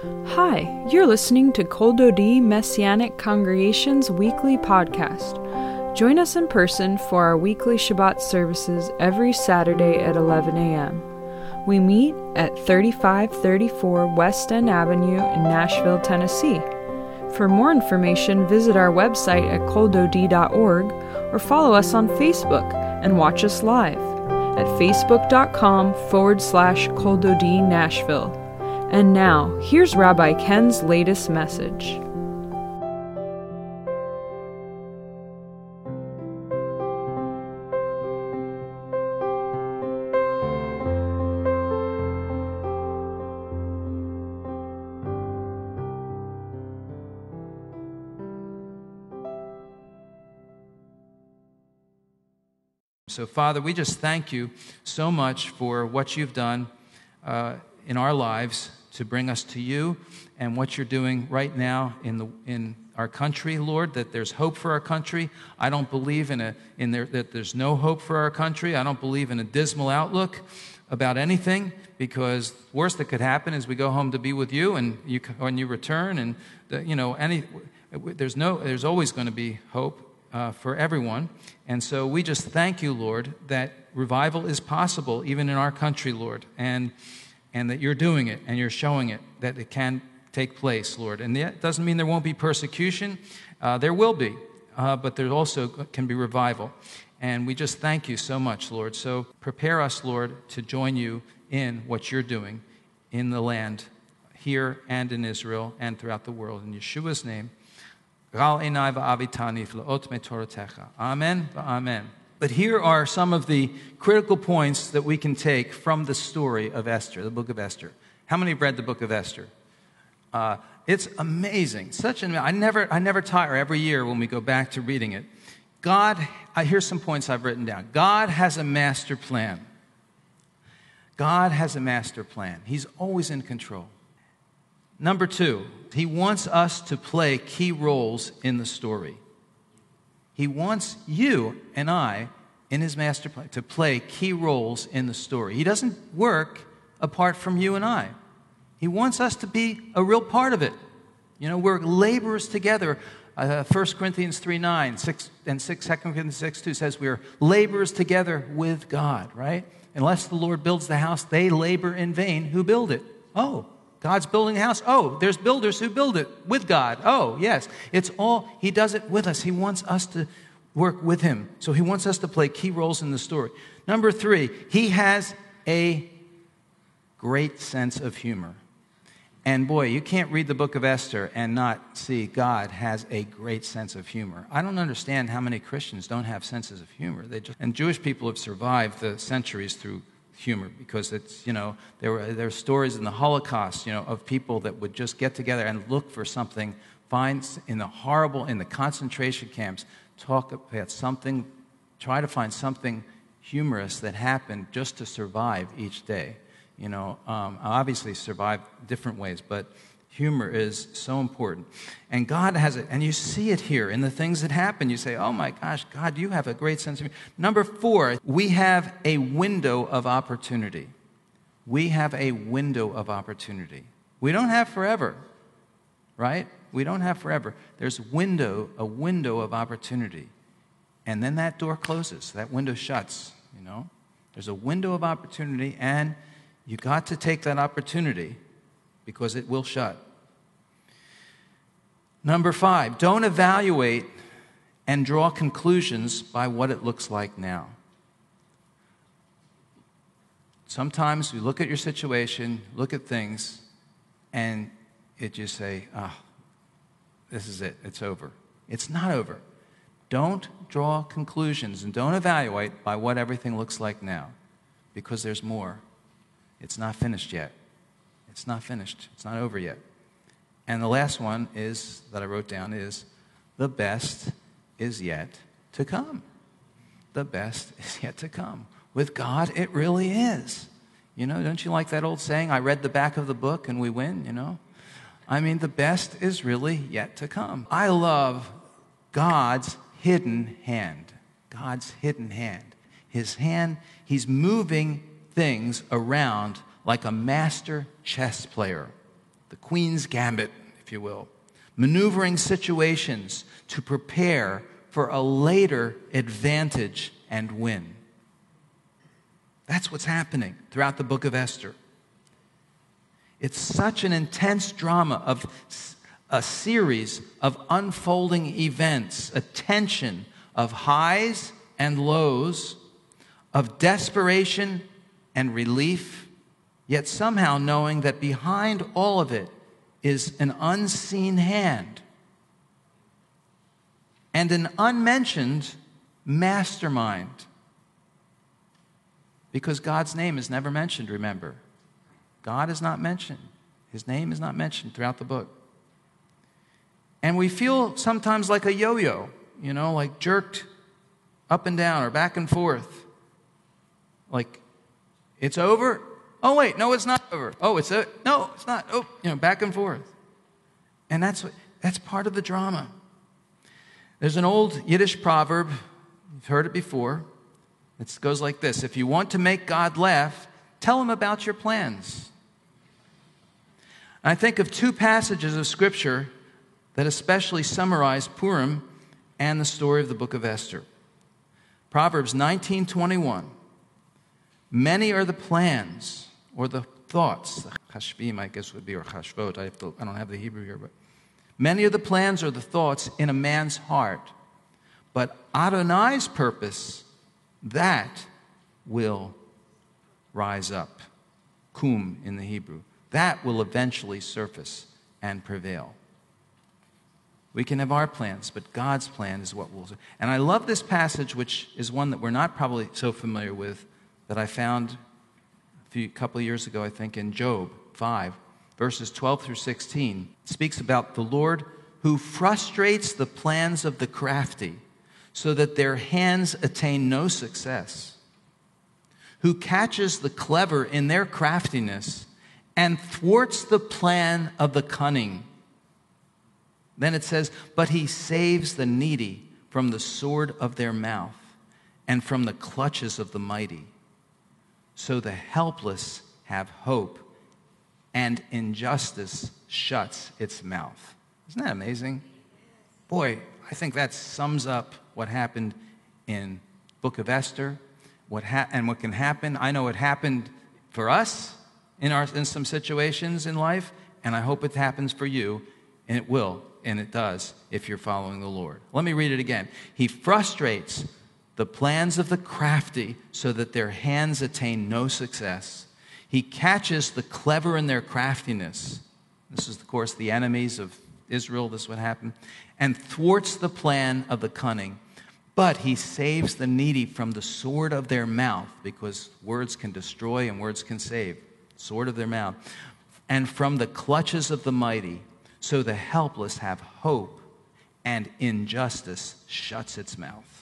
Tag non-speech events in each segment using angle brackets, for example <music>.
Hi, you're listening to Kol Dodi Messianic Congregation's weekly podcast. Join us in person for our weekly Shabbat services every Saturday at 11 a.m. We meet at 3534 West End Avenue in Nashville, Tennessee. For more information, visit our website at koldod.org or follow us on Facebook and watch us live at facebook.com forward slash koldodi Nashville. And now, here's Rabbi Ken's latest message. So, Father, we just thank you so much for what you've done uh, in our lives to bring us to you and what you're doing right now in, the, in our country, Lord, that there's hope for our country. I don't believe in a, in there, that there's no hope for our country. I don't believe in a dismal outlook about anything because worst that could happen is we go home to be with you and you, when you return and, the, you know, any, there's, no, there's always going to be hope uh, for everyone. And so we just thank you, Lord, that revival is possible even in our country, Lord, and, and that you're doing it and you're showing it that it can take place, Lord. And that doesn't mean there won't be persecution, uh, there will be, uh, but there also can be revival. And we just thank you so much, Lord. So prepare us, Lord, to join you in what you're doing in the land, here and in Israel and throughout the world. In Yeshua's name. Amen. Amen. But here are some of the critical points that we can take from the story of Esther, the book of Esther. How many read the book of Esther? Uh, it's amazing. Such an I never I never tire every year when we go back to reading it. God, I, here's some points I've written down. God has a master plan. God has a master plan. He's always in control. Number two, he wants us to play key roles in the story. He wants you and I, in his master plan, to play key roles in the story. He doesn't work apart from you and I. He wants us to be a real part of it. You know, we're laborers together. Uh, 1 Corinthians 3 9 6, and 6, 2 Corinthians 6 2 says we are laborers together with God, right? Unless the Lord builds the house, they labor in vain who build it. Oh, God's building a house. Oh, there's builders who build it with God. Oh, yes. It's all, He does it with us. He wants us to work with Him. So He wants us to play key roles in the story. Number three, He has a great sense of humor. And boy, you can't read the book of Esther and not see God has a great sense of humor. I don't understand how many Christians don't have senses of humor. They just, and Jewish people have survived the centuries through humor because it's, you know, there were, there were stories in the Holocaust, you know, of people that would just get together and look for something, find in the horrible, in the concentration camps, talk about something, try to find something humorous that happened just to survive each day. You know, um, obviously survive different ways, but Humor is so important. And God has it, and you see it here in the things that happen. You say, Oh my gosh, God, you have a great sense of humor. Number four, we have a window of opportunity. We have a window of opportunity. We don't have forever, right? We don't have forever. There's window, a window of opportunity. And then that door closes, that window shuts, you know? There's a window of opportunity, and you got to take that opportunity because it will shut. Number five, don't evaluate and draw conclusions by what it looks like now. Sometimes we look at your situation, look at things, and it just say, ah, oh, this is it, it's over. It's not over. Don't draw conclusions and don't evaluate by what everything looks like now because there's more. It's not finished yet. It's not finished, it's not over yet. And the last one is that I wrote down is the best is yet to come. The best <laughs> is yet to come. With God, it really is. You know, don't you like that old saying, I read the back of the book and we win, you know? I mean, the best is really yet to come. I love God's hidden hand. God's hidden hand. His hand, He's moving things around like a master chess player. the Queen's Gambit, if you will, maneuvering situations to prepare for a later advantage and win. That's what's happening throughout the book of Esther. It's such an intense drama of a series of unfolding events, a tension of highs and lows, of desperation and relief, yet somehow knowing that behind all of it is an unseen hand and an unmentioned mastermind. Because God's name is never mentioned, remember. God is not mentioned. His name is not mentioned throughout the book. And we feel sometimes like a yo yo, you know, like jerked up and down or back and forth. Like, it's over. Oh, wait, no, it's not over. Oh, it's a, no, it's not. Oh, you know, back and forth. And that's, that's part of the drama. There's an old Yiddish proverb, you've heard it before. It goes like this If you want to make God laugh, tell him about your plans. I think of two passages of Scripture that especially summarize Purim and the story of the book of Esther. Proverbs 19:21 Many are the plans or the thoughts, the chashbim I guess would be or chashvot. I, to, I don't have the Hebrew here, but many of the plans or the thoughts in a man's heart, but Adonai's purpose that will rise up. Kum in the Hebrew. That will eventually surface and prevail. We can have our plans, but God's plan is what will. And I love this passage, which is one that we're not probably so familiar with, that I found few, couple of years ago, I think, in Job 5, verses 12 through 16. Speaks about the Lord who frustrates the plans of the crafty so that their hands attain no success, who catches the clever in their craftiness and thwarts the plan of the cunning then it says, But he saves the needy from the sword of their mouth and from the clutches of the mighty. So the helpless have hope, and injustice shuts its mouth. Isn't that amazing? Boy, I think that sums up what happened in book of Esther, what ha- and what can happen. I know it happened for us in, our, in some situations in life, and I hope it happens for you, and it will and it does if you're following the Lord. Let me read it again. He frustrates the plans of the crafty so that their hands attain no success. He catches the clever in their craftiness. This is, of course, the enemies of Israel. This would happen. And thwarts the plan of the cunning. But he saves the needy from the sword of their mouth, because words can destroy and words can save. Sword of their mouth. And from the clutches of the mighty so the helpless have hope, and injustice shuts its mouth.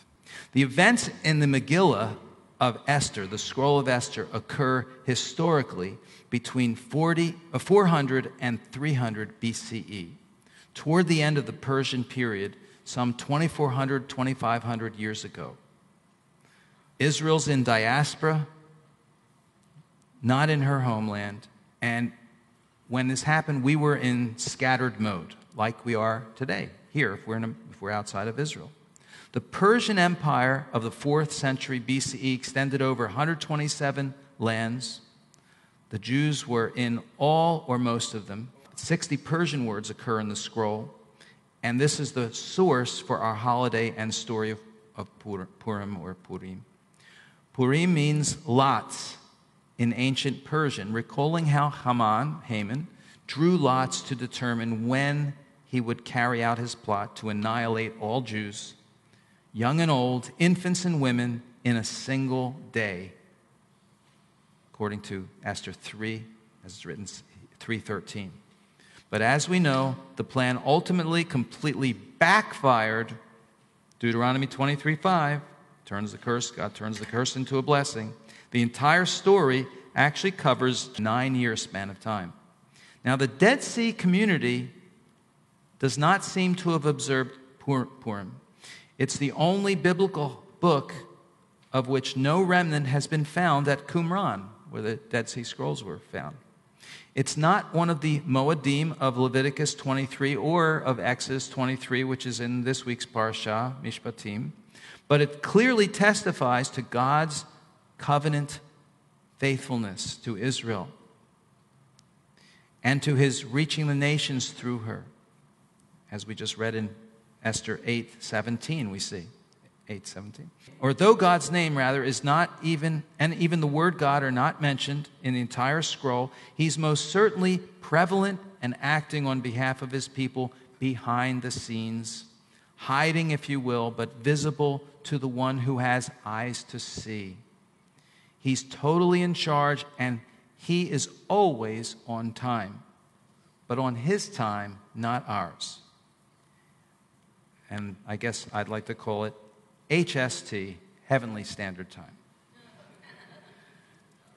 The events in the Megillah of Esther, the scroll of Esther, occur historically between 40, uh, 400 and 300 BCE, toward the end of the Persian period, some 2400, 2500 years ago. Israel's in diaspora, not in her homeland, and when this happened, we were in scattered mode, like we are today, here, if we're, a, if we're outside of Israel. The Persian Empire of the 4th century BCE extended over 127 lands. The Jews were in all or most of them. 60 Persian words occur in the scroll, and this is the source for our holiday and story of, of Purim or Purim. Purim means lots, in ancient Persian, recalling how Haman, Haman, drew lots to determine when he would carry out his plot to annihilate all Jews, young and old, infants and women, in a single day, according to Esther 3, as it's written 313. But as we know, the plan ultimately completely backfired. Deuteronomy 23 5 turns the curse, God turns the curse into a blessing. The entire story actually covers nine year span of time. Now, the Dead Sea community does not seem to have observed Purim. It's the only biblical book of which no remnant has been found at Qumran, where the Dead Sea Scrolls were found. It's not one of the Moedim of Leviticus 23 or of Exodus 23, which is in this week's Parsha, Mishpatim, but it clearly testifies to God's covenant faithfulness to Israel and to his reaching the nations through her. As we just read in Esther 8 17, we see. 817. Or though God's name, rather, is not even, and even the word God are not mentioned in the entire scroll, he's most certainly prevalent and acting on behalf of his people behind the scenes, hiding, if you will, but visible to the one who has eyes to see. He's totally in charge and he is always on time, but on his time, not ours. And I guess I'd like to call it HST, Heavenly Standard Time.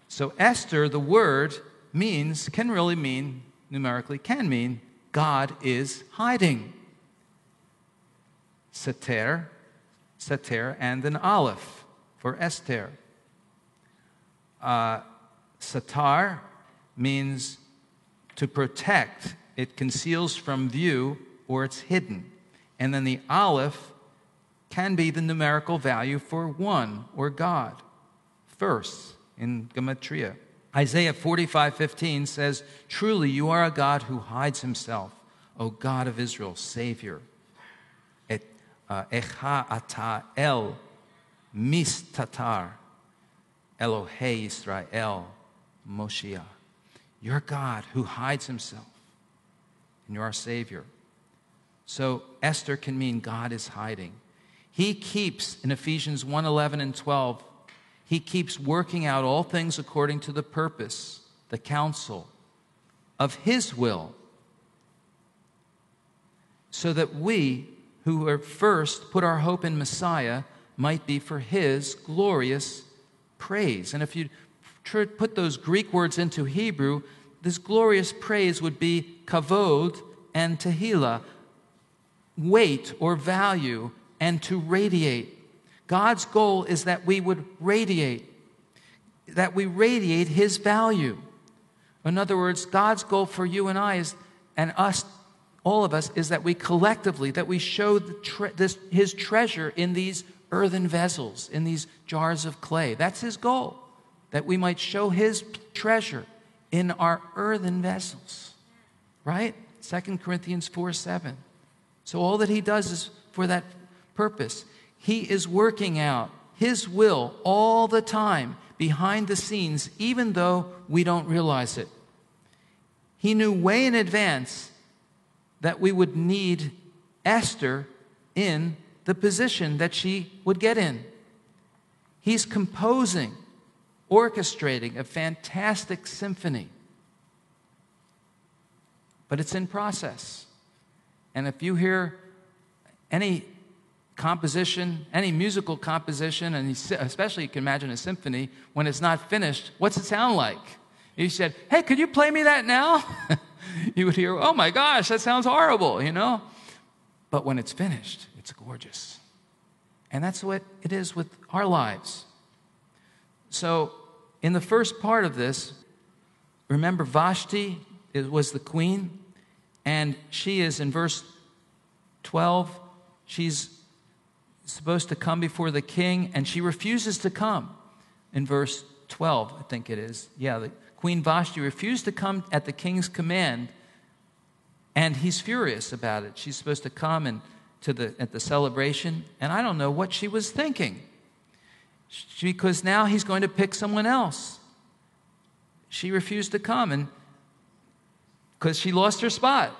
So, Esther, the word means, can really mean, numerically, can mean God is hiding. Sater, Sater, and an aleph for Esther. Uh, satar means to protect, it conceals from view or it's hidden. And then the aleph can be the numerical value for one or God. First, in Gematria. Isaiah 45 15 says, Truly you are a God who hides himself, O God of Israel, Savior. Uh, Echa ata el mistatar, Elohe Israel, Moshiach. You're God who hides himself, and you're our Savior. So Esther can mean God is hiding. He keeps, in Ephesians 1 11 and 12, he keeps working out all things according to the purpose, the counsel of his will, so that we, who are first put our hope in Messiah, might be for his glorious praise. And if you put those Greek words into Hebrew, this glorious praise would be kavod and tehillah, weight or value and to radiate. God's goal is that we would radiate, that we radiate His value. In other words, God's goal for you and I is, and us, all of us, is that we collectively, that we show tre- this, His treasure in these earthen vessels, in these jars of clay. That's His goal, that we might show His treasure in our earthen vessels. Right? 2 Corinthians 4 7. So all that He does is for that purpose. He is working out His will all the time behind the scenes, even though we don't realize it. He knew way in advance that we would need Esther in the position that she would get in. He's composing, orchestrating a fantastic symphony. But it's in process. And if you hear any composition, any musical composition, and especially you can imagine a symphony, when it's not finished, what's it sound like? You said, Hey, could you play me that now? <laughs> you would hear, Oh my gosh, that sounds horrible, you know? But when it's finished, it's gorgeous. And that's what it is with our lives. So, in the first part of this, remember Vashti was the queen, and she is in verse 12, she's supposed to come before the king, and she refuses to come. In verse 12, I think it is. Yeah, the Queen Vashti refused to come at the king's command, and he's furious about it. She's supposed to come and to the at the celebration, and I don't know what she was thinking. Because now he's going to pick someone else. She refused to come and because she lost her spot.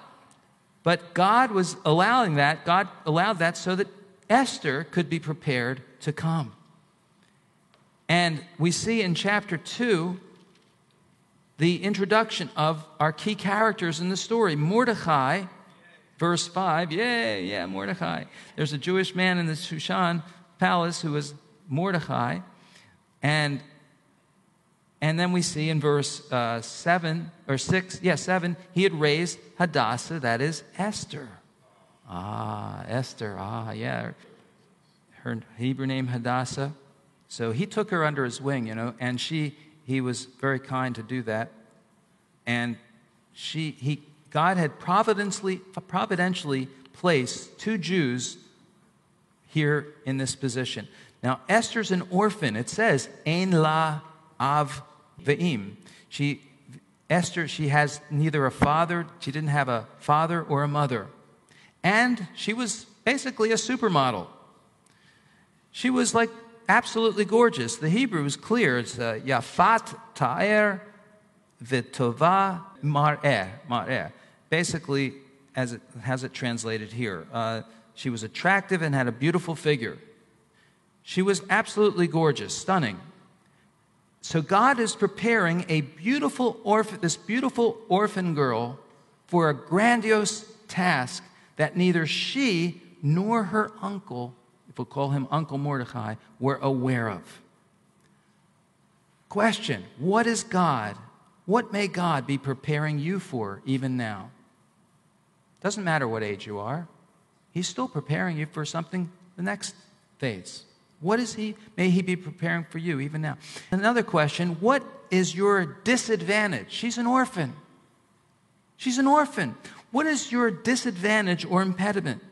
But God was allowing that. God allowed that so that Esther could be prepared to come. And we see in chapter 2 the introduction of our key characters in the story. Mordecai, verse 5. Yeah, yeah, Mordecai. There's a Jewish man in the Shushan palace who is Mordecai. And and then we see in verse uh, 7 or 6, yeah, 7, he had raised Hadassah, that is Esther. Ah, Esther. Ah, yeah. Her Hebrew name Hadassah. So he took her under his wing, you know, and she he was very kind to do that. And she, he, God had providentially, providentially placed two Jews here in this position. Now, Esther's an orphan. It says, Ein la av ve'im. She, Esther, she has neither a father, she didn't have a father or a mother. And she was basically a supermodel. She was like absolutely gorgeous. The Hebrew is clear. It's uh, Yafat Ta'er Vitova Mar'er. Mar'er. Basically, as it has it translated here. Uh, she was attractive and had a beautiful figure. She was absolutely gorgeous, stunning. So God is preparing a beautiful this beautiful orphan girl for a grandiose task that neither she nor her uncle, if we'll call him Uncle Mordecai, were aware of. Question What is God? What may God be preparing you for even now? Doesn't matter what age you are, He's still preparing you for something the next phase. What is He? May He be preparing for you even now. Another question What is your disadvantage? She's an orphan. She's an orphan. What is your disadvantage or impediment?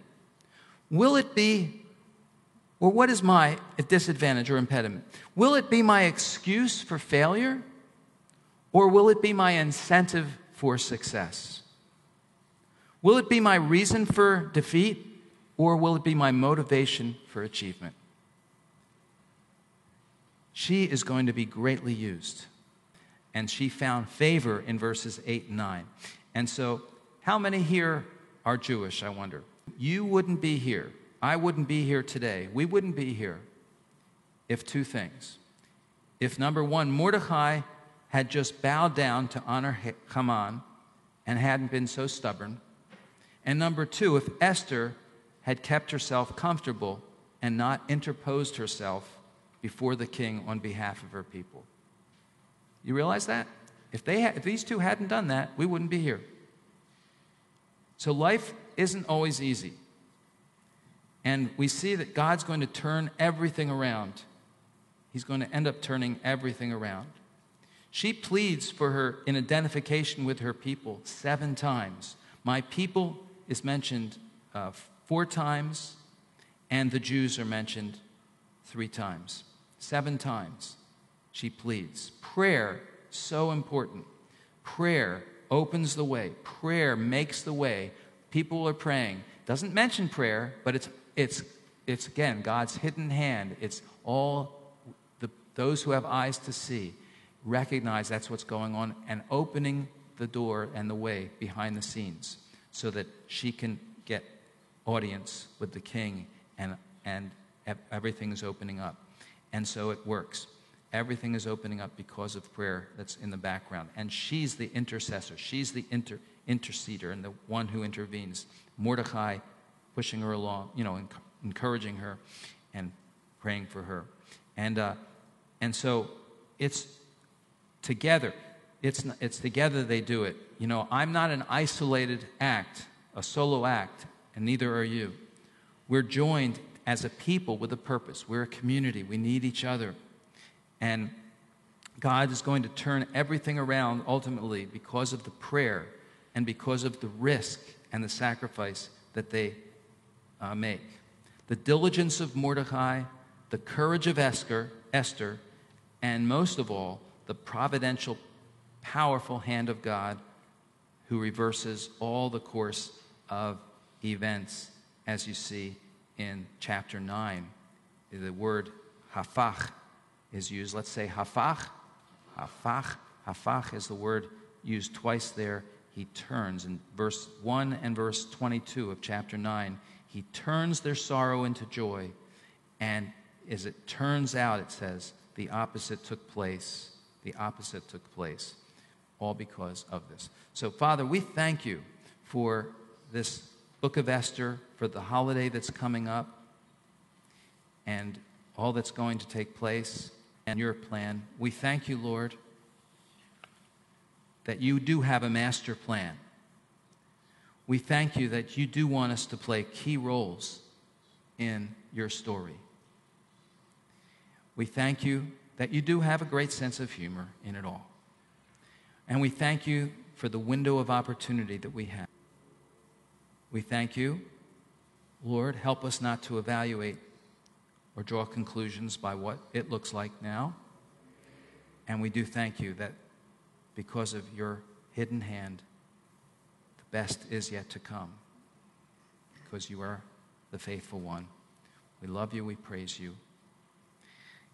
Will it be, or what is my disadvantage or impediment? Will it be my excuse for failure, or will it be my incentive for success? Will it be my reason for defeat, or will it be my motivation for achievement? She is going to be greatly used. And she found favor in verses 8 and 9. And so, how many here are Jewish, I wonder? You wouldn't be here. I wouldn't be here today. We wouldn't be here if two things. If number one, Mordecai had just bowed down to honor Haman and hadn't been so stubborn. And number two, if Esther had kept herself comfortable and not interposed herself before the king on behalf of her people. You realize that? If, they if these two hadn't done that, we wouldn't be here. So life isn't always easy. And we see that God's going to turn everything around. He's going to end up turning everything around. She pleads for her in identification with her people seven times. My people is mentioned uh, four times, and the Jews are mentioned three times. Seven times she pleads. Prayer, so important. Prayer opens the way, prayer makes the way. People are praying. Doesn't mention prayer, but it's, it's, it's again, God's hidden hand. It's all the, those who have eyes to see recognize that's what's going on and opening the door and the way behind the scenes so that she can get audience with the king and, and everything is opening up. And so it works. Everything is opening up because of prayer that's in the background. And she's the intercessor, she's the inter- interceder and the one who intervenes. Mordecai pushing her along, you know, encouraging her and praying for her. And, uh, and so it's together. It's, not, it's together they do it. You know, I'm not an isolated act, a solo act, and neither are you. We're joined as a people with a purpose. We're a community. We need each other. And God is going to turn everything around ultimately because of the prayer and because of the risk and the sacrifice that they uh, make. The diligence of Mordecai, the courage of Esther, Esther, and most of all, the providential, powerful hand of God who reverses all the course of events, as you see in chapter 9. The word hafach is used. Let's say hafach. Hafach. Hafach is the word used twice there. He turns in verse 1 and verse 22 of chapter 9. He turns their sorrow into joy. And as it turns out, it says, the opposite took place. The opposite took place. All because of this. So, Father, we thank you for this book of Esther, for the holiday that's coming up, and all that's going to take place and your plan. We thank you, Lord, that you do have a master plan. We thank you that you do want us to play key roles in your story. We thank you that you do have a great sense of humor in it all. And we thank you for the window of opportunity that we have. We thank you. Lord, help us not to evaluate or draw conclusions by what it looks like now. And we do thank you that because of your hidden hand, the best is yet to come because you are the faithful one. We love you, we praise you.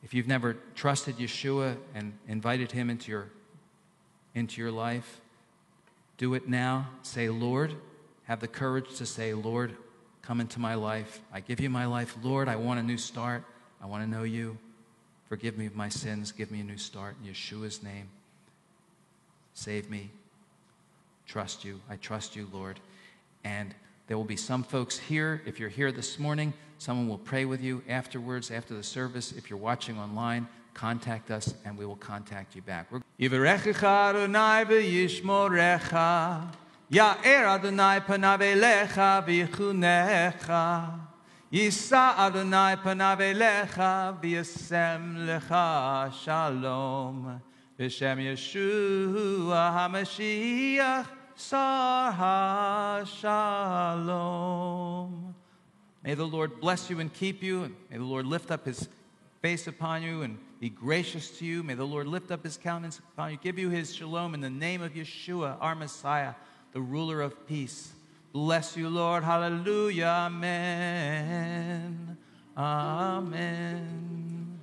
If you've never trusted Yeshua and invited him into your, into your life, do it now. Say, Lord, have the courage to say, Lord, come into my life. I give you my life. Lord, I want a new start. I want to know you. Forgive me of my sins. Give me a new start in Yeshua's name. Save me. Trust you. I trust you, Lord. And there will be some folks here. If you're here this morning, someone will pray with you afterwards, after the service. If you're watching online, contact us and we will contact you back. V'yishmorecha Ya'er Adonai panav elecha v'yichunecha Yisa Adonai panav elecha v'yasem lecha shalom. B'shem Yeshua HaMashiach Sar HaShalom. May the Lord bless you and keep you, and may the Lord lift up his face upon you and be gracious to you. May the Lord lift up his countenance upon you, give you his shalom in the name of Yeshua, our Messiah, the ruler of peace. Bless you, Lord. Hallelujah. Amen. Amen.